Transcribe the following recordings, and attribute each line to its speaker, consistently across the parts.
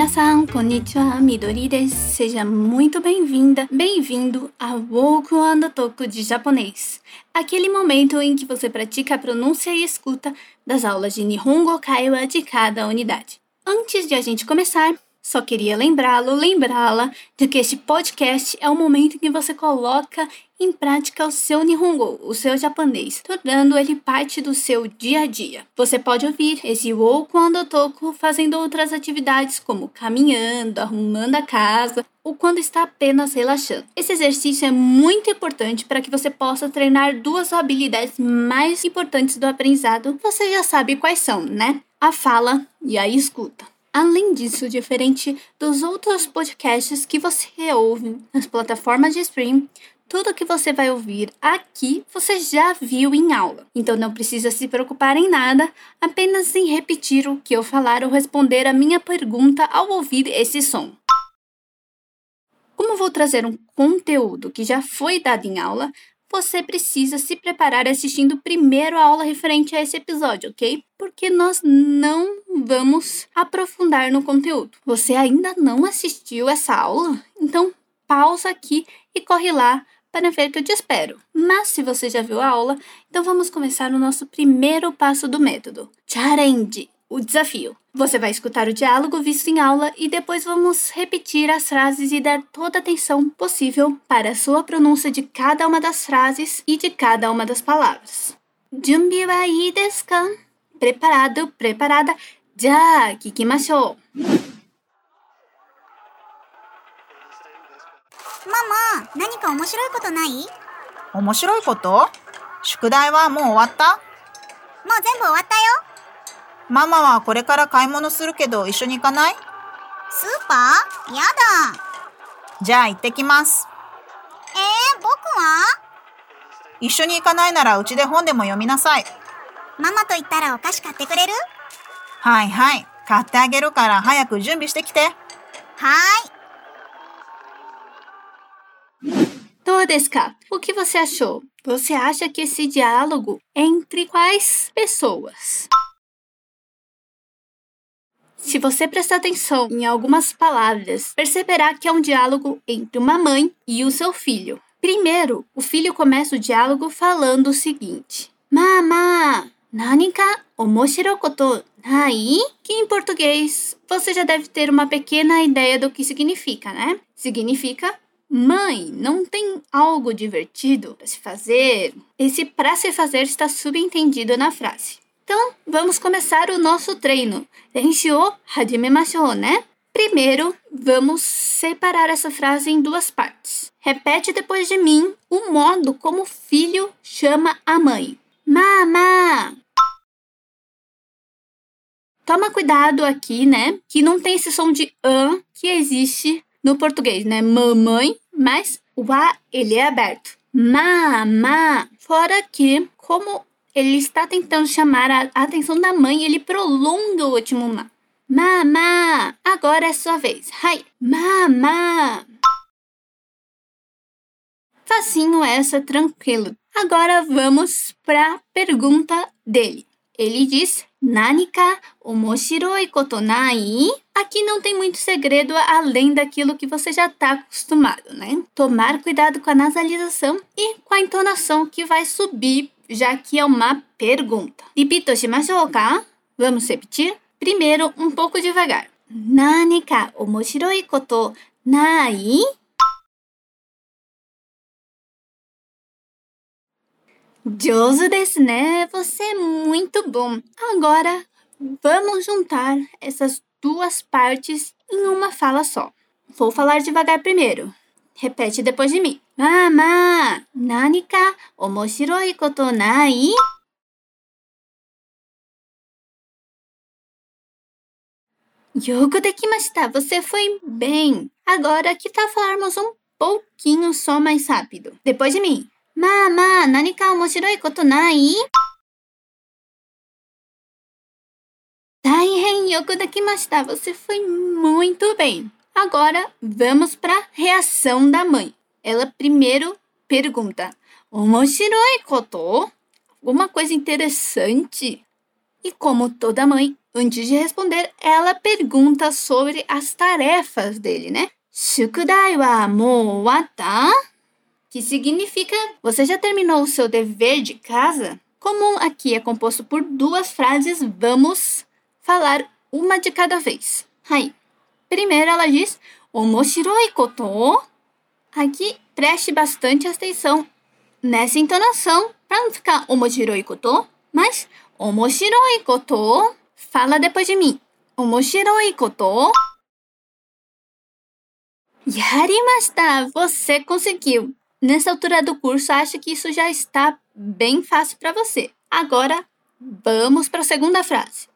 Speaker 1: Minasan, konnichiwa, Midori desu. Seja muito bem-vinda, bem-vindo ao Woku and Toku de japonês. Aquele momento em que você pratica a pronúncia e escuta das aulas de Nihongo Kaiwa de cada unidade. Antes de a gente começar, só queria lembrá-lo, lembrá-la de que este podcast é o momento em que você coloca em prática o seu Nihongo, o seu japonês, tornando ele parte do seu dia a dia. Você pode ouvir esse ou quando toco fazendo outras atividades como caminhando, arrumando a casa ou quando está apenas relaxando. Esse exercício é muito importante para que você possa treinar duas habilidades mais importantes do aprendizado. Você já sabe quais são, né? A fala e a escuta. Além disso, diferente dos outros podcasts que você ouve nas plataformas de stream, tudo que você vai ouvir aqui você já viu em aula. Então não precisa se preocupar em nada, apenas em repetir o que eu falar ou responder a minha pergunta ao ouvir esse som. Como vou trazer um conteúdo que já foi dado em aula, você precisa se preparar assistindo primeiro a aula referente a esse episódio, ok? Porque nós não vamos aprofundar no conteúdo. Você ainda não assistiu essa aula? Então pausa aqui e corre lá para ver que eu te espero. Mas se você já viu a aula, então vamos começar o nosso primeiro passo do método: Challenge o desafio. Você vai escutar o diálogo visto em aula e depois vamos repetir as frases e dar toda a atenção possível para a sua pronúncia de cada uma das frases e de cada uma das palavras. Junbi wa ii? Preparado, preparada? Já, kikimashou.
Speaker 2: ママ、何か面白いことない？もう
Speaker 3: 面白いこと？宿題はもう終わった？
Speaker 2: 全部終わったよ。
Speaker 3: ママはこれから買い物するけど一緒に行かない？
Speaker 2: スーパー？やだ。
Speaker 3: じゃあ行ってきます。
Speaker 2: えー、僕は？
Speaker 3: 一緒に行かないならうちで本でも読みなさい。
Speaker 2: ママと言ったらお菓子買ってくれる？
Speaker 3: はいはい。買ってあげるから早く準備してきて。
Speaker 2: はーい。
Speaker 1: Todesca, o que você achou? Você acha que esse diálogo é entre quais pessoas? Se você prestar atenção em algumas palavras, perceberá que é um diálogo entre uma mãe e o seu filho. Primeiro, o filho começa o diálogo falando o seguinte: Mama, nanika omoshiro koto nai? Que em português você já deve ter uma pequena ideia do que significa, né? Significa Mãe, não tem algo divertido para se fazer? Esse para se fazer está subentendido na frase. Então, vamos começar o nosso treino. Renshio hajimemashou, né? Primeiro, vamos separar essa frase em duas partes. Repete depois de mim o modo como o filho chama a mãe. Mama! Toma cuidado aqui, né? Que não tem esse som de an que existe no português, né? Mamãe, mas o A ele é aberto. Mama. Fora que, como ele está tentando chamar a atenção da mãe, ele prolonga o último ma. Mama. Agora é sua vez. Hai. Mama. Facinho essa, tranquilo. Agora vamos para a pergunta dele. Ele diz: Nanika omoshiroi koto nai? Aqui não tem muito segredo além daquilo que você já está acostumado, né? Tomar cuidado com a nasalização e com a entonação que vai subir, já que é uma pergunta. Repito shimashou ka? Vamos repetir? Primeiro, um pouco devagar. Nanika omoshiroi koto nai? Joso desu né? Você é muito bom. Agora, vamos juntar essas duas partes em uma fala só. Vou falar devagar primeiro. Repete depois de mim. Mama, nanika omoshiroi koto nai? Yoku dekimashita, você foi bem. Agora, que tal falarmos um pouquinho só mais rápido? Depois de mim. Mama, nanika omoshiroi koto nai? Taihen yoku dakimashita, você foi muito bem. Agora, vamos para a reação da mãe. Ela primeiro pergunta: Omoshiroi koto? Alguma coisa interessante? E como toda mãe, antes de responder, ela pergunta sobre as tarefas dele, né? Shukudai wa mou watta? Que significa você já terminou o seu dever de casa? Como aqui é composto por duas frases, vamos falar uma de cada vez. Hai. Primeiro ela diz omoshiroi koto. Aqui preste bastante atenção nessa entonação para não ficar omoshiroi koto, mas omoshiroi koto. Fala depois de mim. Omoshiroi koto. Yarimashita! Você conseguiu! Nessa altura do curso, acho que isso já está bem fácil para você. Agora, vamos para a segunda frase.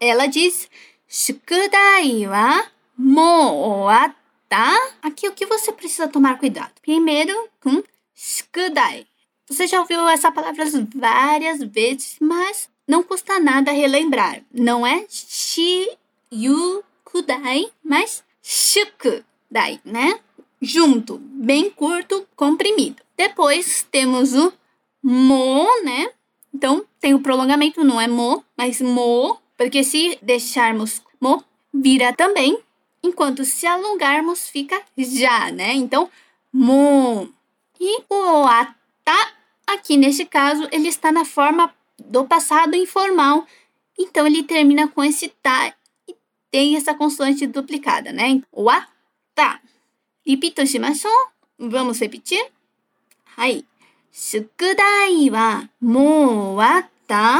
Speaker 1: Ela diz: Shukudai wa mo Aqui o que você precisa tomar cuidado? Primeiro, com shukudai. Você já ouviu essa palavra várias vezes, mas não custa nada relembrar. Não é shiyukudai, mas shukudai, né? Junto, bem curto, comprimido. Depois temos o mo, né? Então tem o prolongamento, não é mo, mas mo, porque se deixarmos mo, vira também, enquanto se alongarmos fica já, né? Então, mo. E o ata, aqui nesse caso, ele está na forma do passado informal. Então ele termina com esse ta e tem essa consoante duplicada, né? O ata. Repito shimashou. Vamos repetir? Hai. 宿題はもう終わった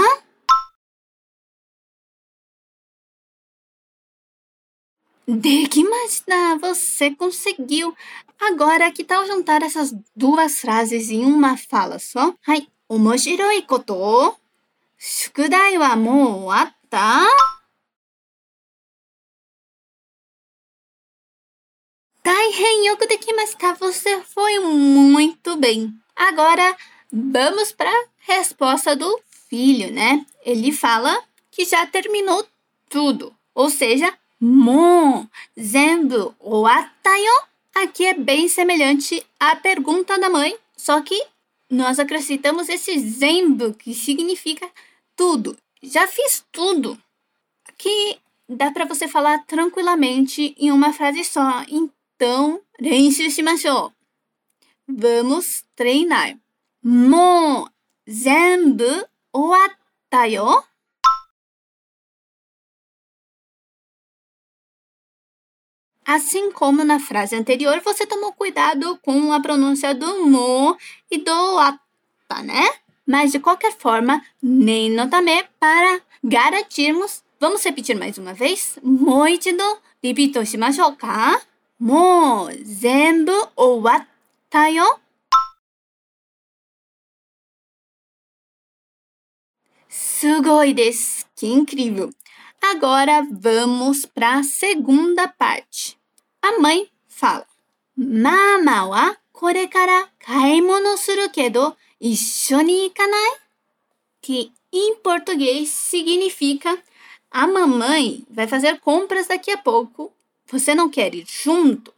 Speaker 1: Dekimashita! Você conseguiu! Agora, que tal juntar essas duas frases em uma fala só? Hai. 面白いこと宿題はもう終わった Taihen yoku dekimashita! Você foi muito bem! Agora, vamos para a resposta do filho, né? Ele fala que já terminou tudo. Ou seja, mo, zenbu, oatayo. Aqui é bem semelhante à pergunta da mãe, só que nós acrescentamos esse zenbu, que significa tudo. Já fiz tudo. Aqui dá para você falar tranquilamente em uma frase só. Então. Vamos treinar. Mo, zenbu, oatayo. Assim como na frase anterior, você tomou cuidado com a pronúncia do mo e do ata, né? Mas de qualquer forma, nem notame para garantirmos. Vamos repetir mais uma vez? Moichido, repito shimashou ka? Mo, zenbu, owattayo? Sugoi desu! Que incrível! Agora vamos para a segunda parte. A mãe fala: Mama wa kore kara kaimono suru kedo issho ni ikanai? Que em português significa: A mamãe vai fazer compras daqui a pouco. Você não quer ir junto?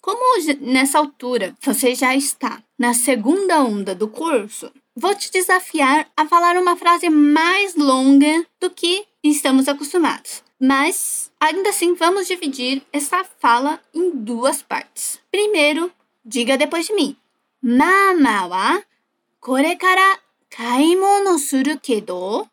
Speaker 1: Como nessa altura você já está na segunda onda do curso, vou te desafiar a falar uma frase mais longa do que estamos acostumados. Mas, ainda assim, vamos dividir essa fala em duas partes. Primeiro, diga depois de mim. Mama wa kore kara kaimono suru kedo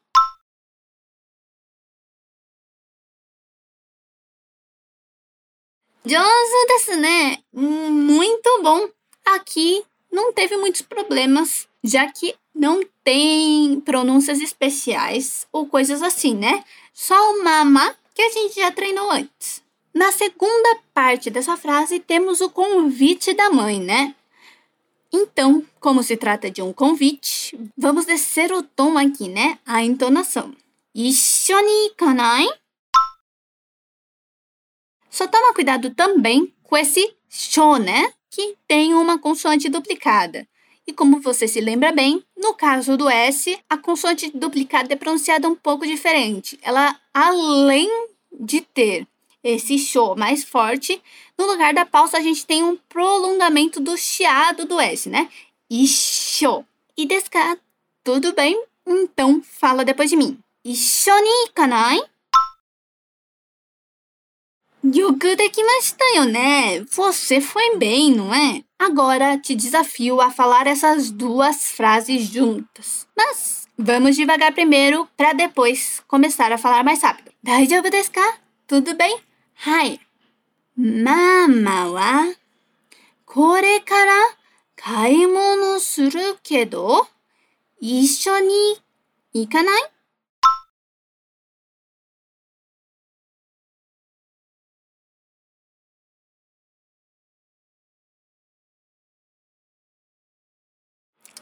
Speaker 1: Josu desu né? Muito bom. Aqui não teve muitos problemas, já que não tem pronúncias especiais ou coisas assim, né? Só o mama que a gente já treinou antes. Na segunda parte dessa frase temos o convite da mãe, né? Então, como se trata de um convite, vamos descer o tom aqui, né? A entonação. Ishoni kanai? Só toma cuidado também com esse show, né? Que tem uma consoante duplicada. E como você se lembra bem, no caso do S, a consoante duplicada é pronunciada um pouco diferente. Ela, além de ter esse show mais forte, no lugar da pausa a gente tem um prolongamento do chiado do S, né? Isho. E desca, tudo bem? Então fala depois de mim. Isho ni? よくできましたよね. Você foi bem, não é? Agora te desafio a falar essas duas frases juntas. Mas vamos devagar primeiro para depois começar a falar mais rápido. 大丈夫ですか Tudo bem? はい。ママはこれから買い物するけど一緒に行かない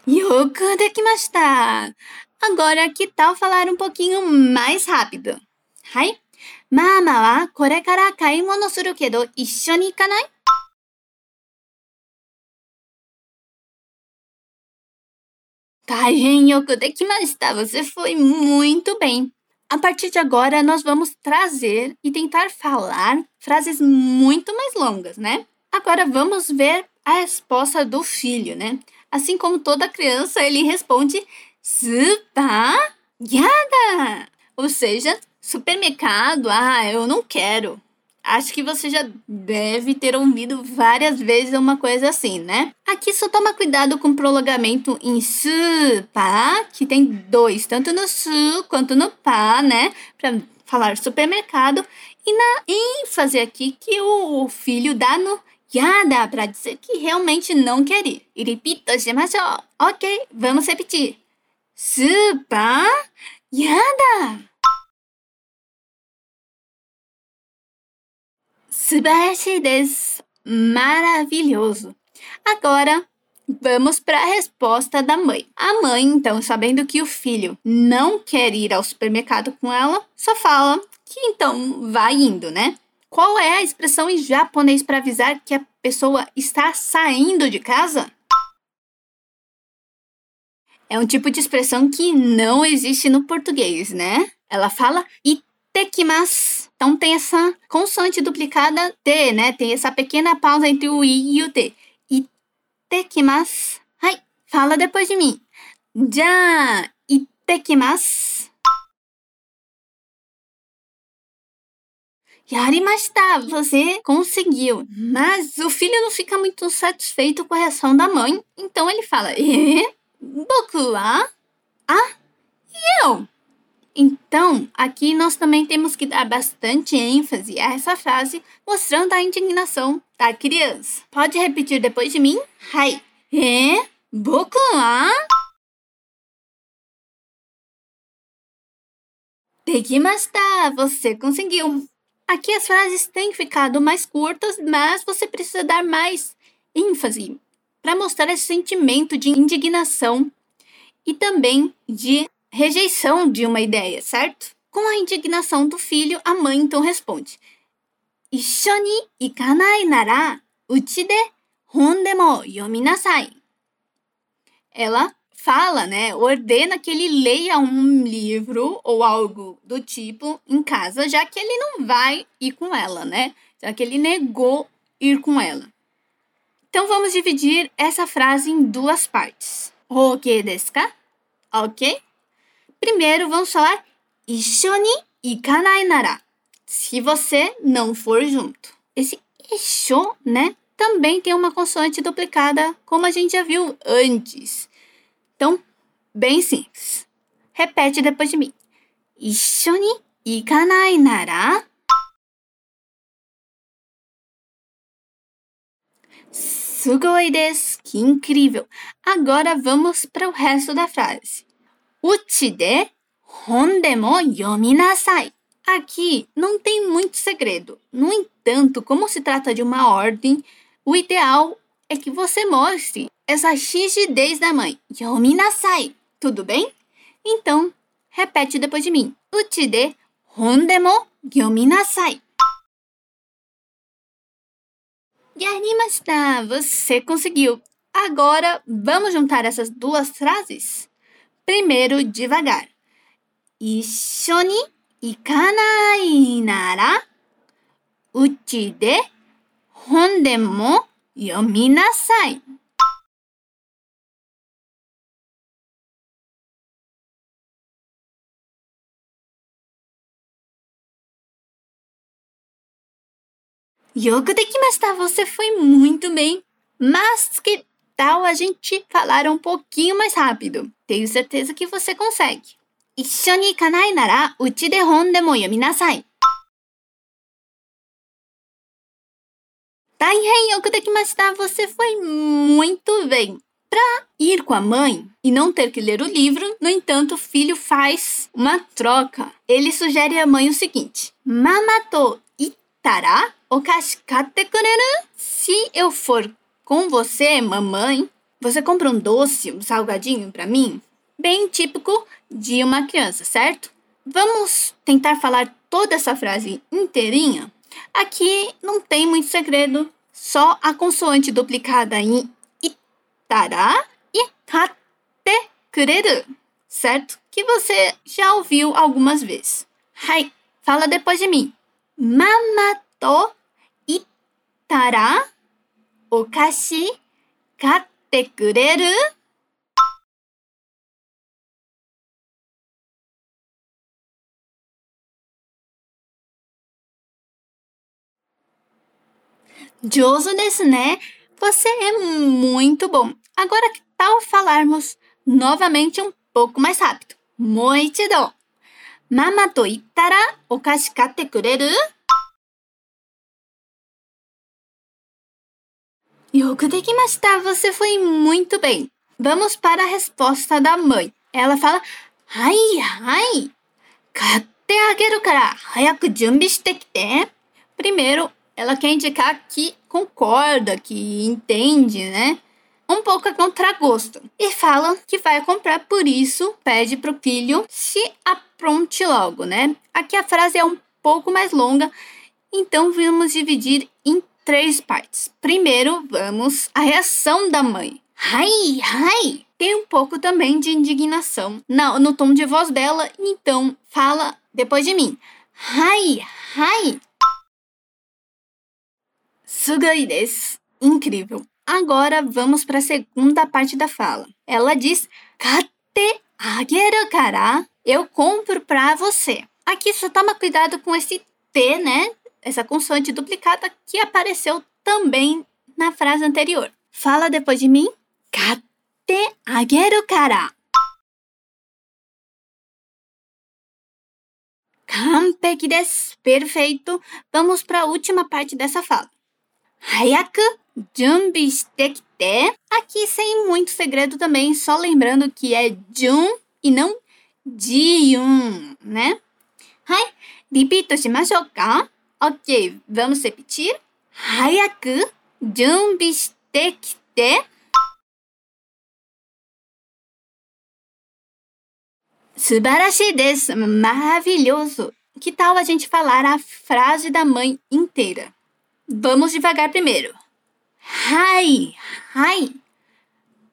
Speaker 1: Yo kudekimashita! Agora, que tal falar um pouquinho mais rápido? Hai? Mama wa kore kara kaimono suru kedo issho ni ikanai? Taihen yoku dekimashita! Você foi muito bem! A partir de agora, nós vamos trazer e tentar falar frases muito mais longas, né? Agora, vamos ver a resposta do filho, né? Assim como toda criança, ele responde Yada! Ou seja, supermercado, ah, eu não quero. Acho que você já deve ter ouvido várias vezes uma coisa assim, né? Aqui só toma cuidado com o prolongamento em su, pa, que tem dois, tanto no su quanto no pa, né? Para falar supermercado. E na ênfase aqui que o filho dá no Yada, para dizer que realmente não quer ir. E repito, shimashou. Ok, vamos repetir. Super yada. Subarashi. Maravilhoso. Agora, Vamos para a resposta da mãe. A mãe, então, sabendo que o filho não quer ir ao supermercado com ela, só fala que então vai indo, né? Qual é a expressão em japonês para avisar que a pessoa está saindo de casa? É um tipo de expressão que não existe no português, né? Ela fala itekimasu. Então tem essa consoante duplicada T, né? Tem essa pequena pausa entre o I e o T. Itekimasu. Hai, fala depois de mim. Já, itekimasu. Yarimashita, você conseguiu. Mas o filho não fica muito satisfeito com a reação da mãe, então ele fala: "E? Boku wa? Ah, eu?" Então, aqui nós também temos que dar bastante ênfase a essa frase, mostrando a indignação da criança. Pode repetir depois de mim? Hai. E? Boku wa? Dekimashita! Você conseguiu! Aqui as frases têm ficado mais curtas, mas você precisa dar mais ênfase para mostrar esse sentimento de indignação e também de rejeição de uma ideia, certo? Com a indignação do filho, a mãe então responde: Ishoni ikanai nara uchi de hon demo yominasai. Ela fala, né, ordena que ele leia um livro ou algo do tipo em casa, já que ele não vai ir com ela, né? Já que ele negou ir com ela. Então vamos dividir essa frase em duas partes. Ok, desca? Ok? Primeiro vamos falar Ishoni ikanai nara. Se você não for junto. Esse isho, né, também tem uma consoante duplicada, como a gente já viu antes. Então, bem simples. Repete depois de mim. Isshou ni ikanai? Sugoi. Que incrível! Agora vamos para o resto da frase. Uchi de Hondemo Yomi yominasai. Aqui não tem muito segredo. No entanto, como se trata de uma ordem, o ideal é que você mostre essa rigidez da mãe. Yominasai, tudo bem? Então, repete depois de mim. Uchi de hondemo yominasai. Yarimashita, você conseguiu. Agora, vamos juntar essas duas frases? Primeiro, devagar. Isho ni ikanai nara uchi de hondemo 読みなさい。よくできました。Você foi muito bem. Mas que tal a gente falar um pouquinho mais rápido? Tenho certeza que você consegue. 一緒に行かないなら、うちで本でも読みなさい。Tá Taihen Okudekimasita, você foi muito bem. Para ir com a mãe e não ter que ler o livro, no entanto, o filho faz uma troca. Ele sugere à mãe o seguinte: Mamato itara o katte kureru? Se eu for com você, mamãe, você compra um doce, um salgadinho para mim? Bem típico de uma criança, certo? Vamos tentar falar toda essa frase inteirinha? Aqui não tem muito segredo, só a consoante duplicada em itara e katte kureru, certo? Que você já ouviu algumas vezes. Hai, fala depois de mim. Mama to itara okashi katte kureru? Joso desu né? Você é muito bom. Agora que tal falarmos novamente um pouco mais rápido? Moichido. Mama to ittara okashi katte kureru? Você foi muito bem. Vamos para a resposta da mãe. Ela fala: Hai, hai. Katte ageru kara hayaku junbi shite kite. Primeiro, ela quer indicar que concorda, que entende, né? Um pouco a contragosto. E fala que vai comprar, por isso pede pro filho se apronte logo, né? Aqui a frase é um pouco mais longa, então vamos dividir em três partes. Primeiro, vamos a reação da mãe. Ai, ai! Tem um pouco também de indignação no, no tom de voz dela, então fala depois de mim. Ai, ai! Sugoi desu. Incrível. Agora vamos para a segunda parte da fala. Ela diz: Kate ageru kara. Eu compro para você. Aqui só toma cuidado com esse T, né? Essa consoante duplicada que apareceu também na frase anterior. Fala depois de mim. Kate ageru kara. Kampeki desu. Perfeito. Vamos para a última parte dessa fala. Hayaku junbi shite kite. Aqui sem muito segredo também, só lembrando que é jun e não jiun, né? Hai, repito shimashou ka? Ok, vamos repetir. Hayaku junbi shite kite. Subarashi desu. Maravilhoso. Que tal a gente falar a frase da mãe inteira? Vamos devagar primeiro. Hai, hai.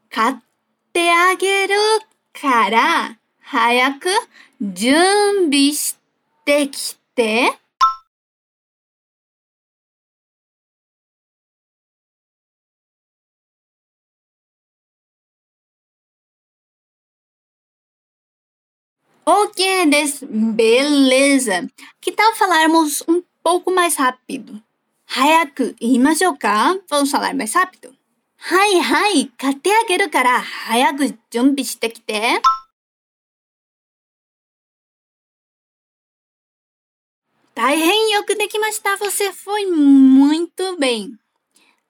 Speaker 1: Katte ageru kara hayaku junbi shite kite. Ok, desu. Beleza. Que tal falarmos um pouco mais rápido? 早く言いましょうか Vamos falar mais rápido? はいはい、買ってあげるから早く準備してきて。大変よくできました。Você foi muito bem.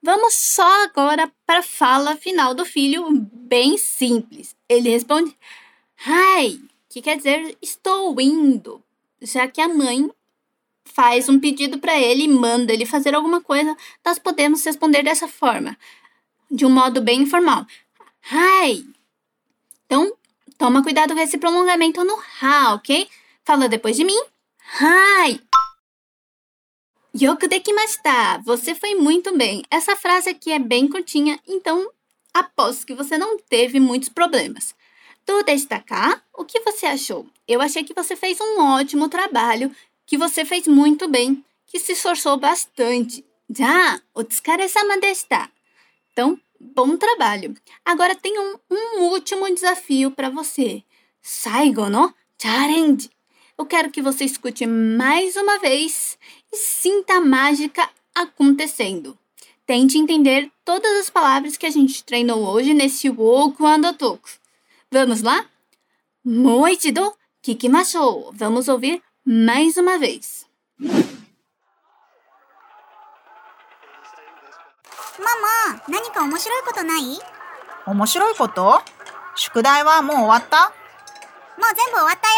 Speaker 1: Vamos só agora para a fala final do filho, bem simples. Ele responde: Hai, que quer dizer estou indo, já que a mãe faz um pedido para ele e manda ele fazer alguma coisa, nós podemos responder dessa forma, de um modo bem informal. Hi. Então, toma cuidado com esse prolongamento no ha, ok? Fala depois de mim. Hi. Yoku dekimashita. Você foi muito bem. Essa frase aqui é bem curtinha, então aposto que você não teve muitos problemas. Tu destacar? O que você achou? Eu achei que você fez um ótimo trabalho que você fez muito bem, que se esforçou bastante. Já, otsukare-sama deshita. Então, bom trabalho. Agora tem um, um último desafio para você. Saigo no challenge. Eu quero que você escute mais uma vez e sinta a mágica acontecendo. Tente entender todas as palavras que a gente treinou hoje nesse Woku Andotoku. Vamos lá? Moichido kikimashou. Vamos ouvir mais uma vez.
Speaker 2: ママ、何か面白いことない？もう
Speaker 3: 面白いこと？宿題はもう終わった？
Speaker 2: 全部終わったよ。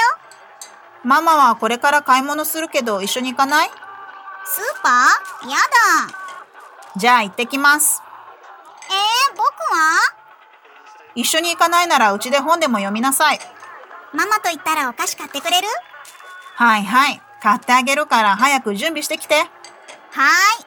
Speaker 3: ママはこれから買い物するけど一緒に行かない？
Speaker 2: スーパー？やだ。
Speaker 3: じゃあ行ってきます。
Speaker 2: えー、僕は？
Speaker 3: 一緒に行かないならうちで本でも読みなさい。
Speaker 2: ママと言ったらお菓子買ってくれる？
Speaker 3: はいはい。買ってあげるから早く準備してきて。
Speaker 2: はー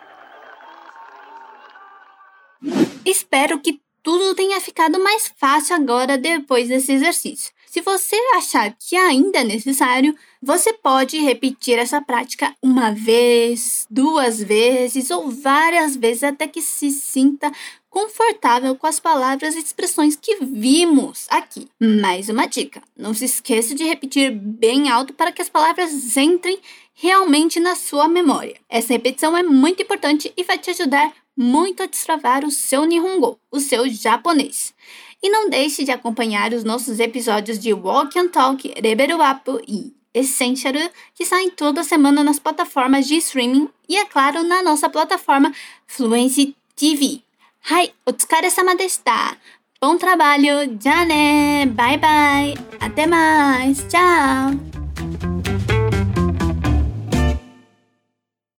Speaker 2: い。
Speaker 1: Espero que tudo tenha ficado mais fácil agora depois desse exercício. Se você achar que ainda é necessário, você pode repetir essa prática uma vez, duas vezes ou várias vezes até que se sinta confortável com as palavras e expressões que vimos aqui. Mais uma dica: não se esqueça de repetir bem alto para que as palavras entrem realmente na sua memória. Essa repetição é muito importante e vai te ajudar muito a destravar o seu Nihongo, o seu japonês. E não deixe de acompanhar os nossos episódios de Walk and Talk, Reberu Up e Essential, que saem toda semana nas plataformas de streaming e, é claro, na nossa plataforma Fluency TV. Hai, otsukare-sama deshita! Bom trabalho! Já né! Bye bye! Até mais! Tchau!